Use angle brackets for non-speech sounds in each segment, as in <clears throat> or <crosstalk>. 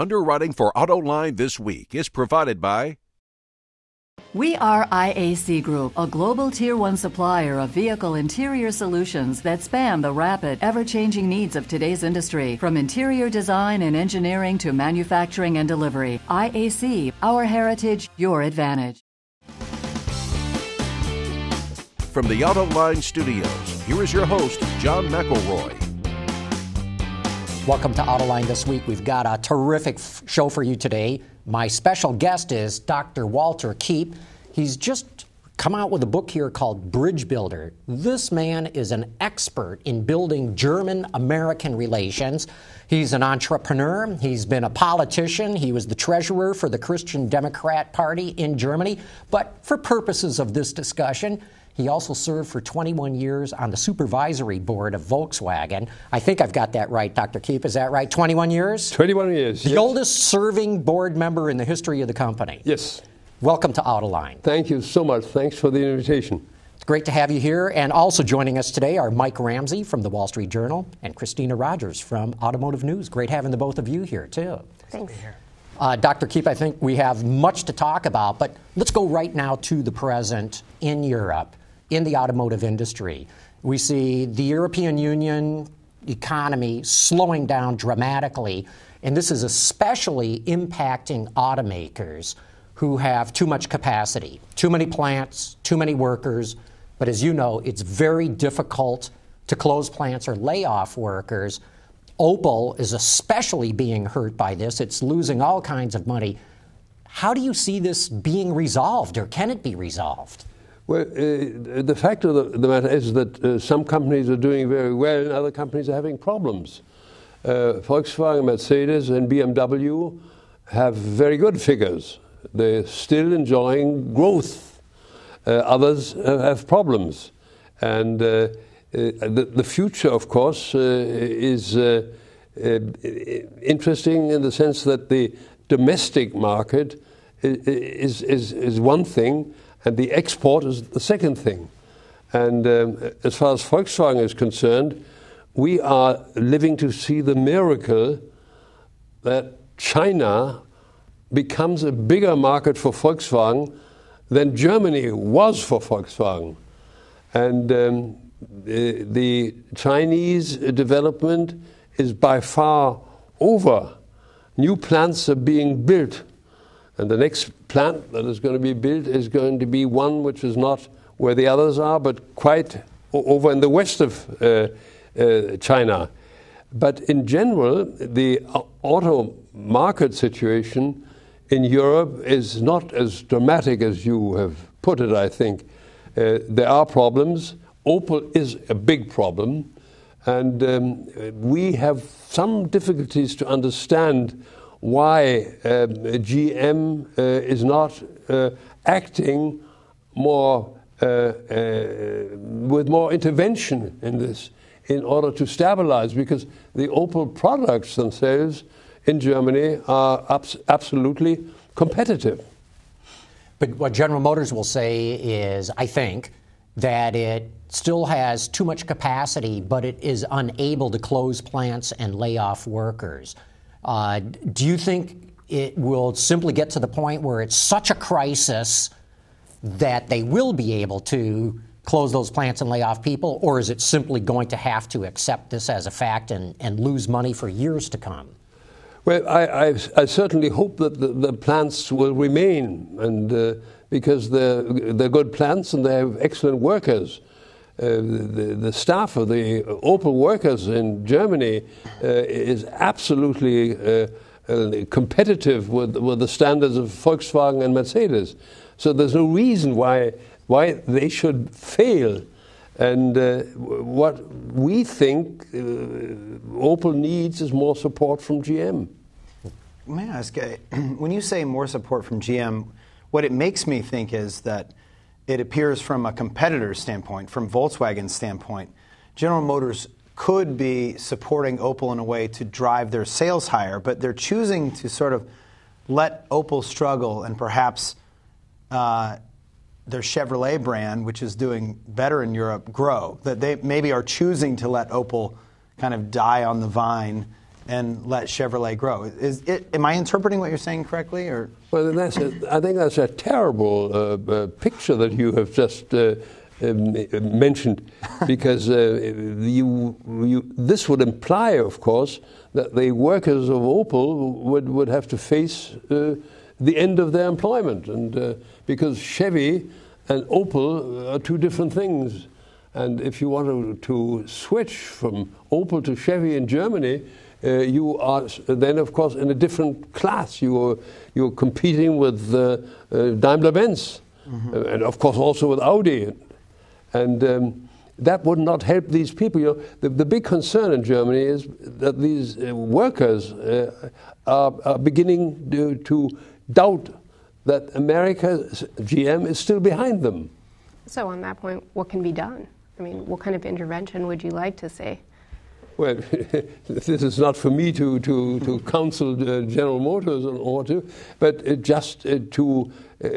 Underwriting for Autoline this week is provided by We are IAC Group, a global tier one supplier of vehicle interior solutions that span the rapid, ever changing needs of today's industry. From interior design and engineering to manufacturing and delivery, IAC, our heritage, your advantage. From the Autoline Studios, here is your host, John McElroy. Welcome to Autoline this week. We've got a terrific f- show for you today. My special guest is Dr. Walter Kiep. He's just come out with a book here called Bridge Builder. This man is an expert in building German American relations. He's an entrepreneur, he's been a politician, he was the treasurer for the Christian Democrat Party in Germany. But for purposes of this discussion, he also served for 21 years on the supervisory board of Volkswagen. I think I've got that right, Dr. Kiep. Is that right? 21 years? 21 years. The yes. oldest serving board member in the history of the company. Yes. Welcome to Autoline. Thank you so much. Thanks for the invitation. It's great to have you here. And also joining us today are Mike Ramsey from the Wall Street Journal and Christina Rogers from Automotive News. Great having the both of you here, too. Thanks. Uh, Dr. Kiep, I think we have much to talk about, but let's go right now to the present in Europe, in the automotive industry. We see the European Union economy slowing down dramatically, and this is especially impacting automakers who have too much capacity, too many plants, too many workers. But as you know, it's very difficult to close plants or lay off workers. Opel is especially being hurt by this. It's losing all kinds of money. How do you see this being resolved, or can it be resolved? Well, uh, the fact of the, the matter is that uh, some companies are doing very well and other companies are having problems. Uh, Volkswagen, Mercedes, and BMW have very good figures. They're still enjoying growth. Uh, others have problems. And uh, uh, the, the, future, of course, is interesting in the sense that the domestic market is, is, is one thing and the export is the second thing. And um, as far as Volkswagen is concerned, we are living to see the miracle that China becomes a bigger market for Volkswagen than Germany was for Volkswagen. And um, the, the Chinese development is by far over. New plants are being built and the next plant that is going to be built is going to be one which is not where the others are, but quite over in the west of uh, uh, China. But in general, the auto market situation in Europe is not as dramatic as you have put it, I think. Uh, there are problems. Opel is a big problem. And um, we have some difficulties to understand why um, GM uh, is not uh, acting more uh, uh, with more intervention in this in order to stabilize because the Opel products themselves in Germany are abs- absolutely competitive. But what General Motors will say is, I think, that it still has too much capacity, but it is unable to close plants and lay off workers. Uh, do you think it will simply get to the point where it's such a crisis that they will be able to close those plants and lay off people, or is it simply going to have to accept this as a fact and, and lose money for years to come? Well, I, I, I certainly hope that the, the, plants will remain, and uh, because they're, they're good plants and they have excellent workers. Uh, the, the, staff of the Opel workers in Germany uh, is absolutely uh, uh, competitive with, with the standards of Volkswagen and Mercedes. So there's no reason why, why they should fail. And uh, what we think Opel needs is more support from GM. May I ask, <clears throat> when you say more support from GM, what it makes me think is that it appears from a competitor's standpoint, from Volkswagen's standpoint, General Motors could be supporting Opel in a way to drive their sales higher, but they're choosing to sort of let Opel struggle and perhaps uh, their Chevrolet brand, which is doing better in Europe, grow. That they maybe are choosing to let Opel kind of die on the vine and let Chevrolet grow. Is it, am I interpreting what you're saying correctly, or? Well, that's a, I think that's a terrible uh, uh, picture that you have just uh, um, mentioned, because uh, you, you, this would imply, of course, that the workers of Opel would, would have to face uh, the end of their employment, and uh, because Chevy and Opel are two different things. And if you want to, to switch from Opel to Chevy in Germany, uh, you are then, of course, in a different class. You are you're competing with uh, uh, Daimler Benz, mm-hmm. and of course also with Audi, and um, that would not help these people. You know, the, the big concern in Germany is that these uh, workers uh, are, are, beginning to, to doubt that America's GM is still behind them. So, on that point, what can be done? I mean, what kind of intervention would you like to see? Well, <laughs> this is not for me to, to, to counsel General Motors on or to, but uh, just uh, to, uh,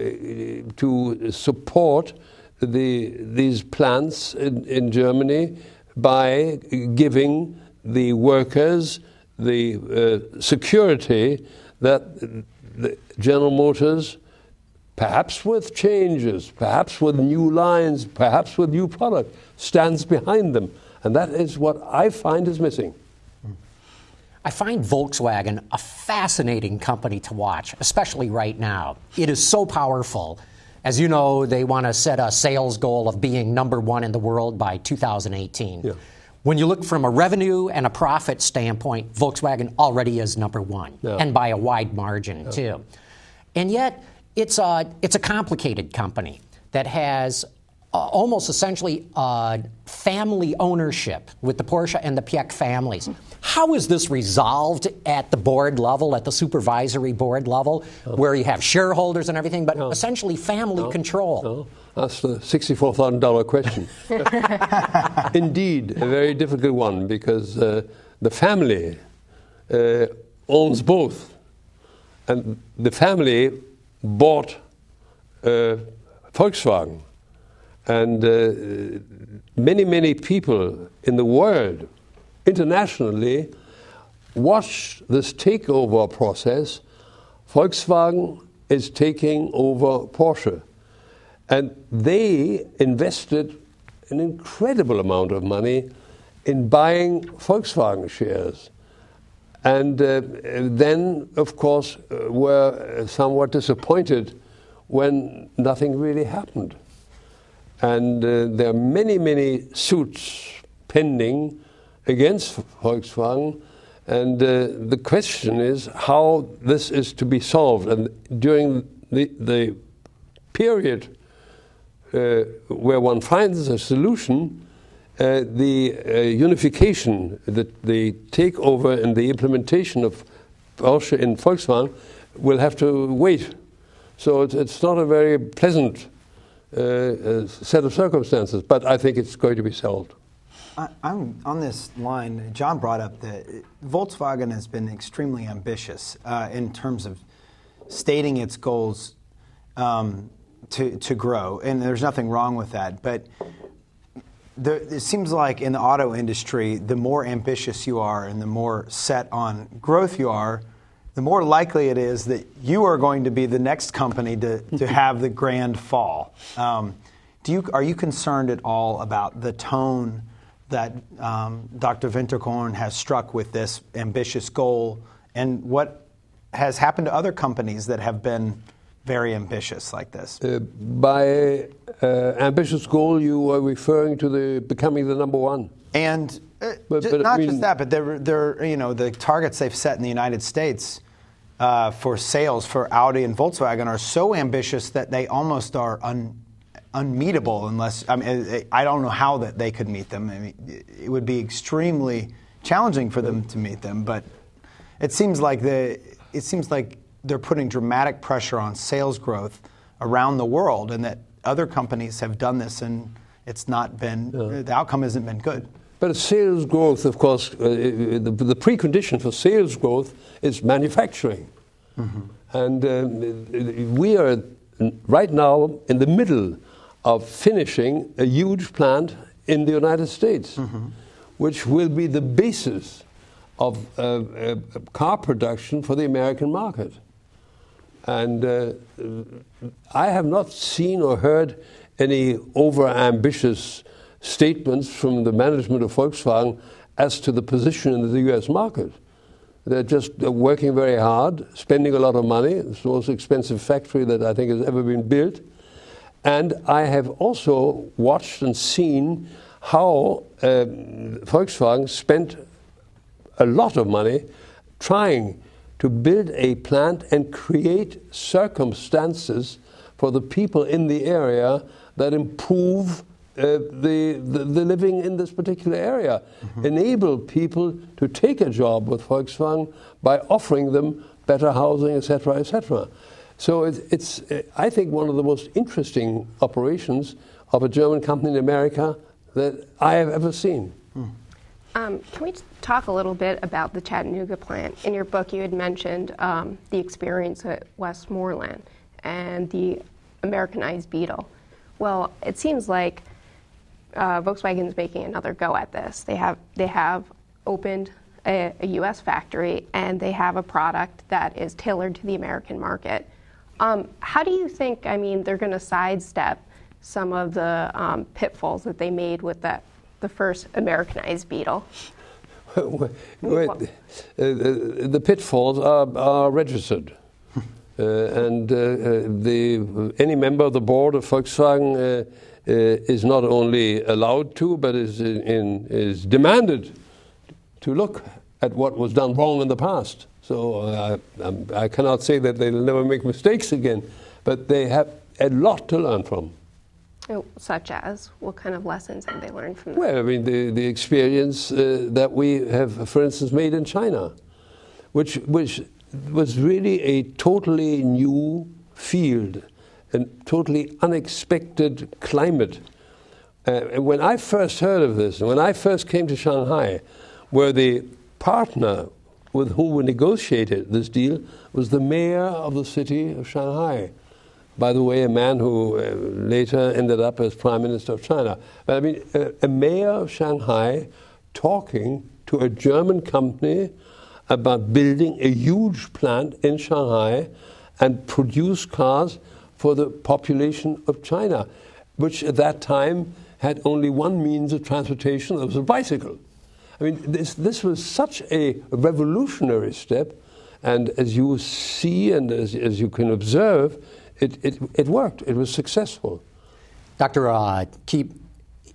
to support the, these plants in, in Germany by giving the workers the uh, security that the General Motors, perhaps with changes, perhaps with new lines, perhaps with new product, stands behind them and that is what I find is missing. I find Volkswagen a fascinating company to watch, especially right now. It is so powerful. As you know, they want to set a sales goal of being number one in the world by 2018. Yeah. When you look from a revenue and a profit standpoint, Volkswagen already is number one, yeah. and by a wide margin, yeah. too. And yet, it's a, it's a complicated company that has almost essentially uh, family ownership with the Porsche and the Piech families. How is this resolved at the board level, at the supervisory board level, oh. where you have shareholders and everything, but essentially family control? That's the $64,000 question. <laughs> Indeed, a very difficult one because uh, the family uh, owns both. And the family bought uh, Volkswagen and uh, many, many people in the world, internationally, watch this takeover process. Volkswagen is taking over Porsche. And they invested an incredible amount of money in buying Volkswagen shares. And uh, then, of course, uh, were somewhat disappointed when nothing really happened. And uh, there are many, many suits pending against Volkswagen. And uh, the question is how this is to be solved. And during the, the period uh, where one finds a solution, uh, the uh, unification, the, the takeover and the implementation of Porsche in Volkswagen will have to wait. So it's, it's not a very pleasant uh, set of circumstances, but I think it's going to be solved. I, am on this line. John brought up that Volkswagen has been extremely ambitious uh, in terms of stating its goals um, to to grow, and there's nothing wrong with that. But there, it seems like in the auto industry, the more ambitious you are and the more set on growth you are, the more likely it is that you are going to be the next company to, to <laughs> have the grand fall. Um, do you, are you concerned at all about the tone that um, Dr. Winterkorn has struck with this ambitious goal and what has happened to other companies that have been very ambitious like this? Uh, by uh, ambitious goal, you are referring to the becoming the number one. And uh, but, but, not I mean, just that, but they're, they're, you know, the targets they've set in the United States uh, for sales for Audi and Volkswagen are so ambitious that they almost are un, unmeetable unless I mean I don't know how that they could meet them. I mean, it would be extremely challenging for them to meet them, but it seems like the it seems like they're putting dramatic pressure on sales growth around the world, and that other companies have done this and it's not been yeah. the outcome hasn't been good. But sales growth, of course, uh, the, the, precondition for sales growth is manufacturing. Mm-hmm. And um, we are right now in the middle of finishing a huge plant in the United States, mm-hmm. which will be the basis of uh, uh, car production for the American market. And uh, I have not seen or heard any over ambitious statements from the management of Volkswagen as to the position in the US market. They're just working very hard, spending a lot of money. It's the most expensive factory that I think has ever been built. And I have also watched and seen how uh, Volkswagen spent a lot of money trying to build a plant and create circumstances for the people in the area that improve uh, the, the, the, living in this particular area. Mm-hmm. Enable people to take a job with Volkswagen by offering them better housing, etc., etc. So it, it's, uh, I think, one of the most interesting operations of a German company in America that I have ever seen. Mm. Um, can we talk a little bit about the Chattanooga plant? In your book, you had mentioned um, the experience at Westmoreland and the Americanized Beetle. Well, it seems like uh, Volkswagen's making another go at this. They have they have opened a, a, U.S. factory and they have a product that is tailored to the American market. Um, how do you think? I mean, they're going to sidestep some of the um, pitfalls that they made with that the first Americanized Beetle. <laughs> Wait, uh, the pitfalls are, are registered. <laughs> Uh, and uh, uh, the, any member of the board of Volkswagen uh, uh, Uh, is not only allowed to, but is, in, is demanded to look at what was done wrong in the past. So uh, I, um, I cannot say that they'll never make mistakes again, but they have a lot to learn from. Oh, such as what kind of lessons have they learned from that? Well, I mean the the experience uh, that we have, for instance, made in China, which which was really a totally new field, a totally unexpected climate. Uh, when I first heard of this, when I first came to Shanghai, where the partner with whom we negotiated this deal was the mayor of the city of Shanghai by the way, a man who uh, later ended up as Prime Minister of China. But I mean, a, a, mayor of Shanghai talking to a German company about building a huge plant in Shanghai and produce cars for the population of China, which at that time had only one means of transportation, that was a bicycle. I mean, this, this was such a revolutionary step, and as you see and as, as you can observe, it, it, it worked. It was successful. Dr. Uh, Kiep,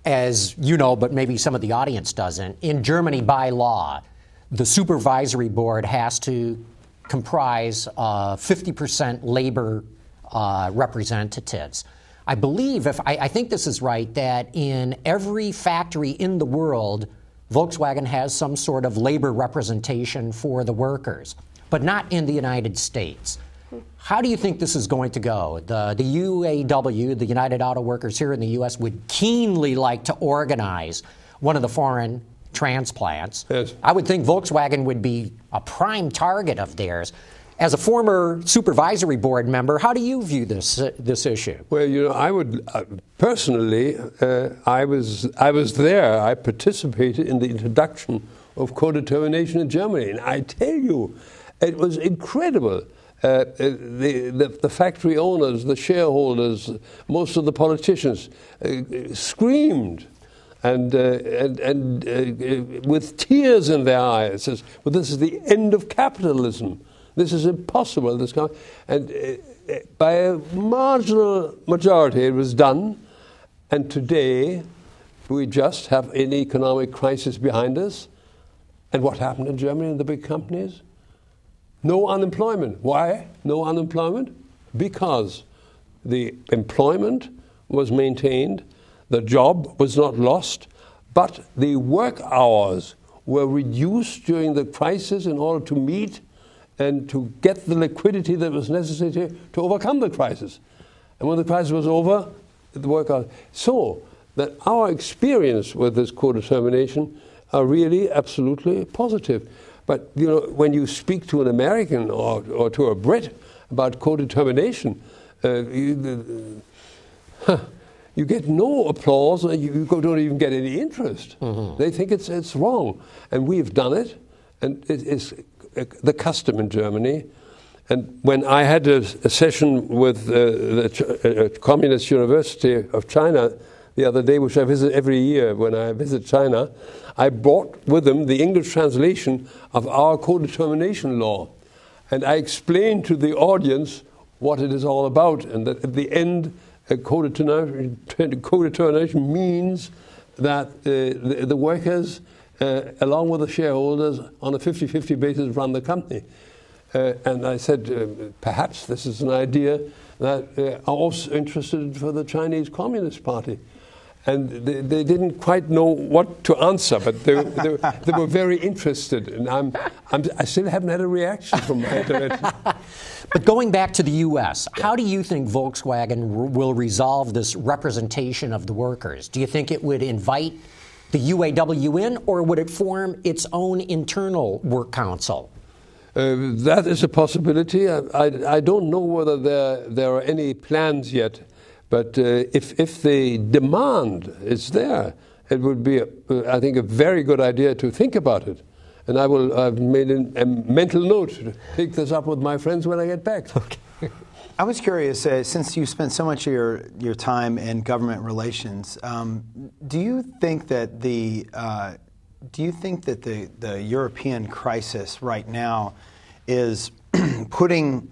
as you know, but maybe some of the audience doesn't, in Germany by law, the supervisory board has to comprise uh, 50% labor uh, representatives. I believe, if I, I, think this is right, that in every factory in the world, Volkswagen has some sort of labor representation for the workers, but not in the United States. How do you think this is going to go? The, the UAW, the United Auto Workers here in the U.S., would keenly like to organize one of the foreign transplants. Yes. I would think Volkswagen would be a prime target of theirs. As a former supervisory board member, how do you view this uh, this issue? Well, you know, I would uh, personally, uh, I was I was there. I participated in the introduction of co-determination in Germany, and I tell you, it was incredible uh, uh, the, the, the, factory owners, the shareholders, most of the politicians uh, screamed and, uh, and, and uh, with tears in their eyes, says, well, this is the end of capitalism. This is impossible. This and uh, by a marginal majority, it was done. And today, we just have an economic crisis behind us. And what happened in Germany and the big companies? No unemployment. Why no unemployment? Because the employment was maintained, the job was not lost, but the work hours were reduced during the crisis in order to meet and to get the liquidity that was necessary to, to overcome the crisis. And when the crisis was over, the work saw that our experience with this co-determination are really absolutely positive. But you know, when you speak to an American or, or to a Brit about co-determination, uh, you, uh, you, get no applause. You, you don't even get any interest. Mm-hmm. They think it's it's wrong, and we've done it. and it is uh, the custom in Germany. And when I had a, a session with uh, the Ch- uh, Communist University of China the other day, which I visit every year when I visit China, I brought with them the English translation of our co-determination law. And I explained to the audience what it is all about, and that at the end, co-determination, co-determination means that uh, the, the, workers, uh, along with the shareholders, on a 50 50 basis, run the company. Uh, and I said, uh, perhaps this is an idea that uh, are also interested for the Chinese Communist Party and they, they, didn't quite know what to answer, but they, they, they were very interested. And I'm, I'm, i still haven't had a reaction from my direction. <laughs> but going back to the U.S., how do you think Volkswagen will resolve this representation of the workers? Do you think it would invite the UAW in, or would it form its own internal work council? Uh, that is a possibility. I, I, I, don't know whether there, there are any plans yet but uh, if, if the demand is there, it would be, a, uh, I think, a very good idea to think about it. And I will, I've made a mental note to take this up with my friends when I get back. <laughs> Okay. I was curious, uh, since you spent so much of your, your time in government relations, um, do you think that the uh, do you think that the, the European crisis right now is <clears throat> putting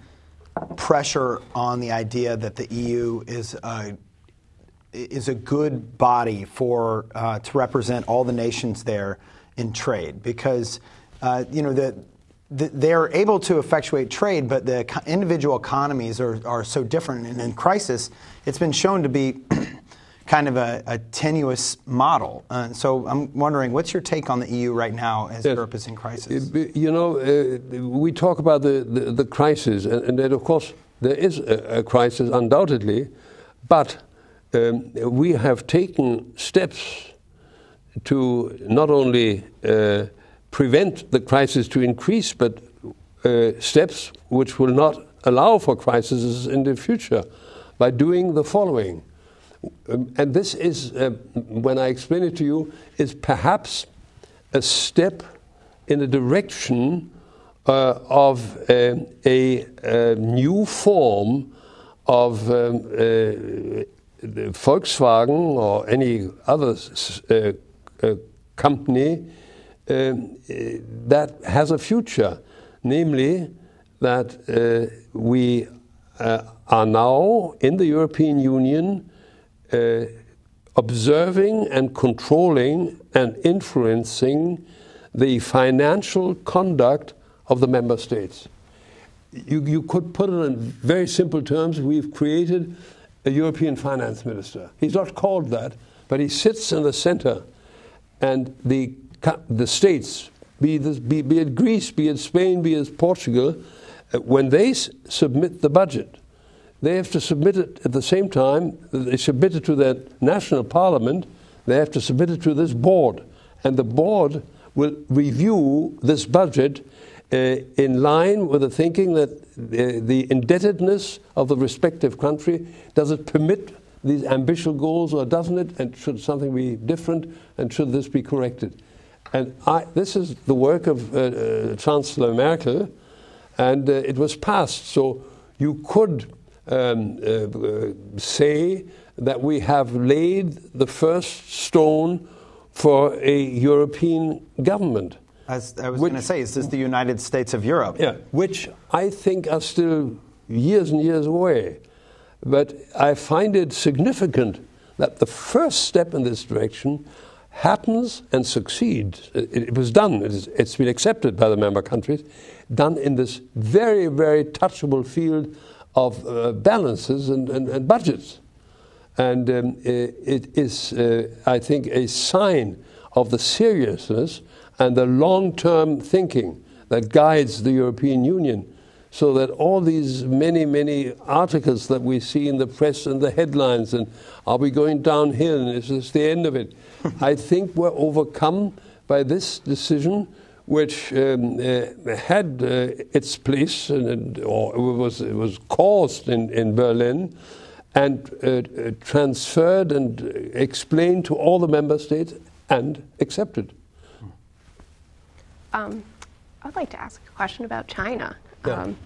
pressure on the idea that the EU is a, is a good body for uh, to represent all the nations there in trade? Because uh, you know the, the, they're able to effectuate trade, but the individual economies are, are so different. And in crisis, it's been shown to be <clears throat> kind of a, a tenuous model. Uh, so I'm wondering, what's your take on the EU right now as yes. Europe is in crisis? You know, uh, we talk about the, the, the crisis, and, and then of course there is a, a crisis undoubtedly, but um, we have taken steps to not only uh, prevent the crisis to increase, but uh, steps which will not allow for crises in the future by doing the following. Um, and this is, uh, when I explain it to you, is perhaps a step in the direction uh, of uh, a, a, new form of um, uh, Volkswagen or any other uh, uh, that has a future, namely that we are now in the European Union uh, observing and controlling and influencing the financial conduct of the member states. You, you could put it in very simple terms. We've created a European finance minister. He's not called that, but he sits in the center, and the, the states, be, this, be, be it Greece, be it Spain, be it Portugal, uh, when they submit the budget, they have to submit it at the same time they submit it to their national parliament, they have to submit it to this board. And the board will review this budget uh, in line with the thinking that uh, the indebtedness of the respective country does it permit these ambitious goals or doesn't it? And should something be different? And should this be corrected? And I, this is the work of uh, uh Chancellor Merkel, and uh, it was passed. So you could um, uh, say that we have laid the first stone for a European government. As I was going to say, is this the United States of Europe? Yeah, which I think are still years and years away. But I find it significant that the first step in this direction happens and succeeds. It, it was done, it is, it's been accepted by the member countries, done in this very, very touchable field of uh, balances and, and, and, budgets. And um, it is, uh, I think, a sign of the seriousness and the long term thinking that guides the European Union. So that all these many, many articles that we see in the press and the headlines, and are we going downhill, and is this the end of it? <laughs> I think we're overcome by this decision which um, uh, had uh, its place and, or it was, it was caused in, in Berlin and uh, uh transferred and explained to all the member states and accepted. Um, I'd like to ask a question about China. Yeah. Um,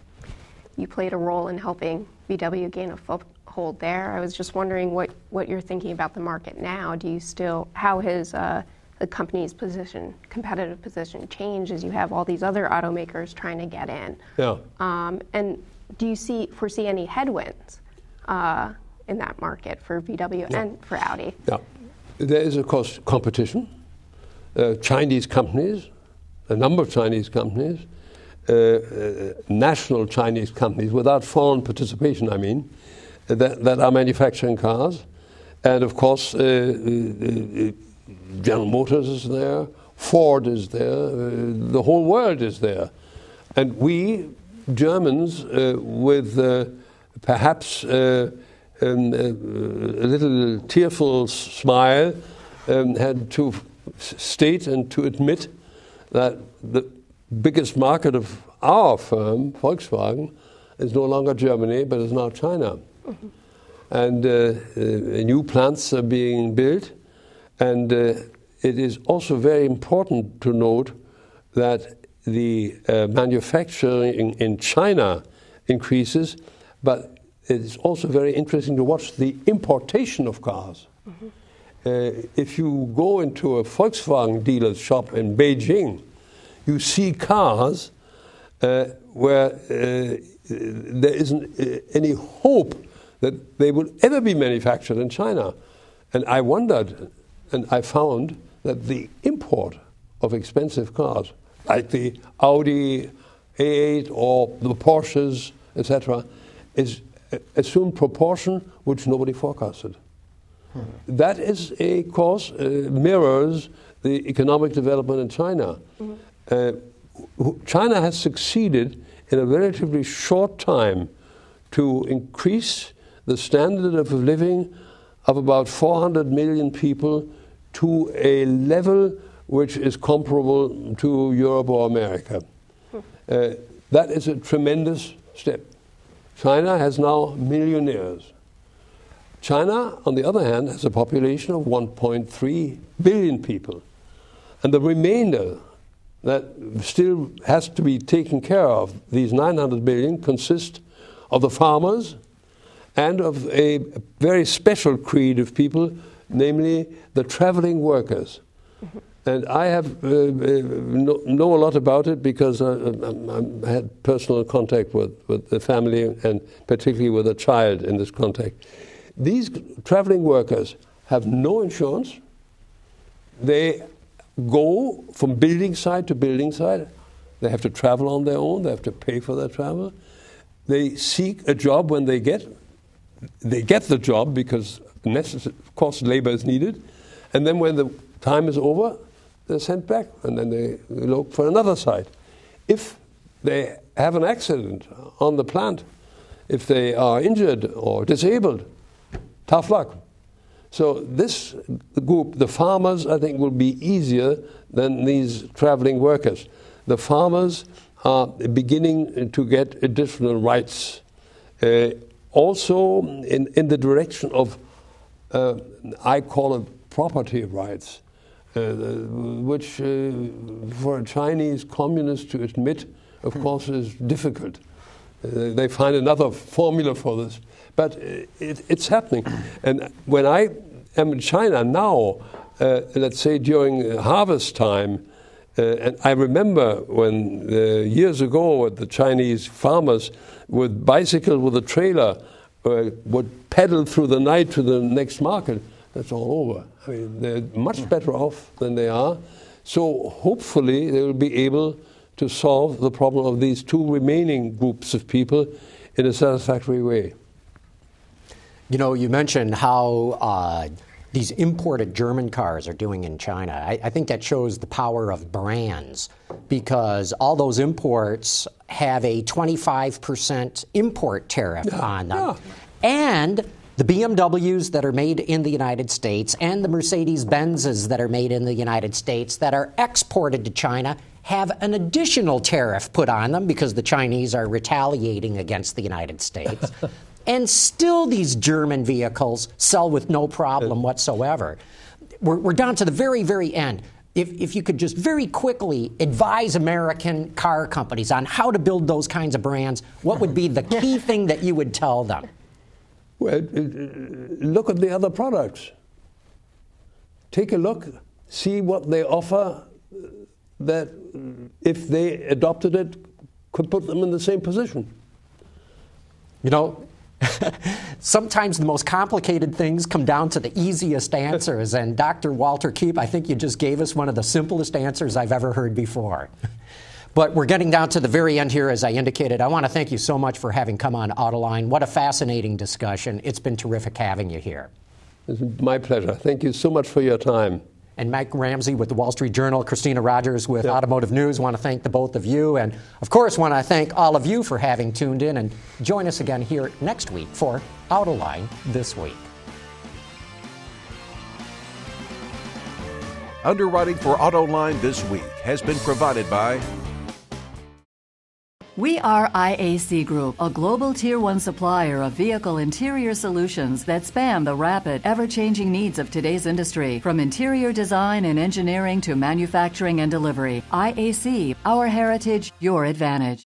you played a role in helping VW gain a foothold there. I was just wondering what, what you're thinking about the market now. Do you still, how has uh, the company's position, competitive position, changed as you have all these other automakers trying to get in? Yeah. Um, and do you see foresee any headwinds uh, in that market for VW and for Audi? Yeah. There is, of course, competition. Uh, Chinese companies, a number of Chinese companies, national Chinese companies, without foreign participation, I mean, that, that are manufacturing cars. And of course, uh, uh, uh, General Motors is there, Ford is there, uh, the whole world is there. And we, Germans, uh, with uh, perhaps uh, um, uh, a little tearful smile, um, had to state and to admit that the biggest market of our firm, Volkswagen, is no longer Germany, but is now China. And uh, uh, new plants are being built. And uh, it is also very important to note that the uh, manufacturing in China increases, but it is also very interesting to watch the importation of cars. Uh, if you go into a Volkswagen dealer's shop in Beijing, you see cars uh, where uh, there isn't uh, any hope that they will ever be manufactured in China. And I wondered, and I found that the import of expensive cars, like the Audi A8 or the Porsches, etc., is a- assumed proportion which nobody forecasted. That is a course uh, mirrors the economic development in China. Uh, China has succeeded in a relatively short time to increase the standard of living of about 400 million people to a level which is comparable to Europe or America. Uh, that is a tremendous step. China has now millionaires. China, on the other hand, has a population of 1.3 billion people. And the remainder that still has to be taken care of, these 900 billion, consist of the farmers and of a very special creed of people, namely the traveling workers. And I have uh, uh, know, know a lot about it because I, I, I had personal contact with, with the family and particularly with a child in this contact. These traveling workers have no insurance. They go from building site to building site. They have to travel on their own. They have to pay for their travel. They seek a job when they get. They get the job because, of course, labor is needed. And then when the time is over, they're sent back and then they look for another site. If they have an accident on the plant, if they are injured or disabled, tough luck. So this group, the farmers, I think will be easier than these traveling workers. The farmers are beginning to get additional rights. Uh, also, in, in the direction of, uh, I call it property rights, uh, which uh, for a Chinese communist to admit, of course, is difficult. Uh, they find another formula for this. But uh, it, it's happening. And when I am in China now, uh, let's say during harvest time, uh, and I remember when uh, years ago the Chinese farmers with bicycle with a trailer uh, would pedal through the night to the next market. That's all over. I mean, they're much better off than they are. So hopefully they will be able to solve the problem of these two remaining groups of people in a satisfactory way. You know, you mentioned how uh, these imported German cars are doing in China. I, I, think that shows the power of brands because all those imports have a 25% import tariff Yeah, on them. yeah. And the BMWs that are made in the United States and the Mercedes Benzes that are made in the United States that are exported to China have an additional tariff put on them because the Chinese are retaliating against the United States. <laughs> and still, these German vehicles sell with no problem whatsoever. We're, we're down to the very, very end. if, if you could just very quickly advise American car companies on how to build those kinds of brands, what would be the key <laughs> thing that you would tell them? Well, uh, look at the other products. Take a look, see what they offer that, if they adopted it, could put them in the same position. You know, <laughs> sometimes the most complicated things come down to the easiest answers. And Dr. Walter Kiep, I think you just gave us one of the simplest answers I've ever heard before. <laughs> But we're getting down to the very end here, as I indicated. I want to thank you so much for having come on Autoline. What a fascinating discussion. It's been terrific having you here. It's my pleasure. Thank you so much for your time and Mike Ramsey with the Wall Street Journal, Christina Rogers with yep. Automotive News. Want to thank the both of you, and of course, want to thank all of you for having tuned in. And join us again here next week for Autoline This Week. Underwriting for Autoline This Week has been provided by we are IAC Group, a global tier one supplier of vehicle interior solutions that span the rapid, ever changing needs of today's industry. From interior design and engineering to manufacturing and delivery, IAC, our heritage, your advantage.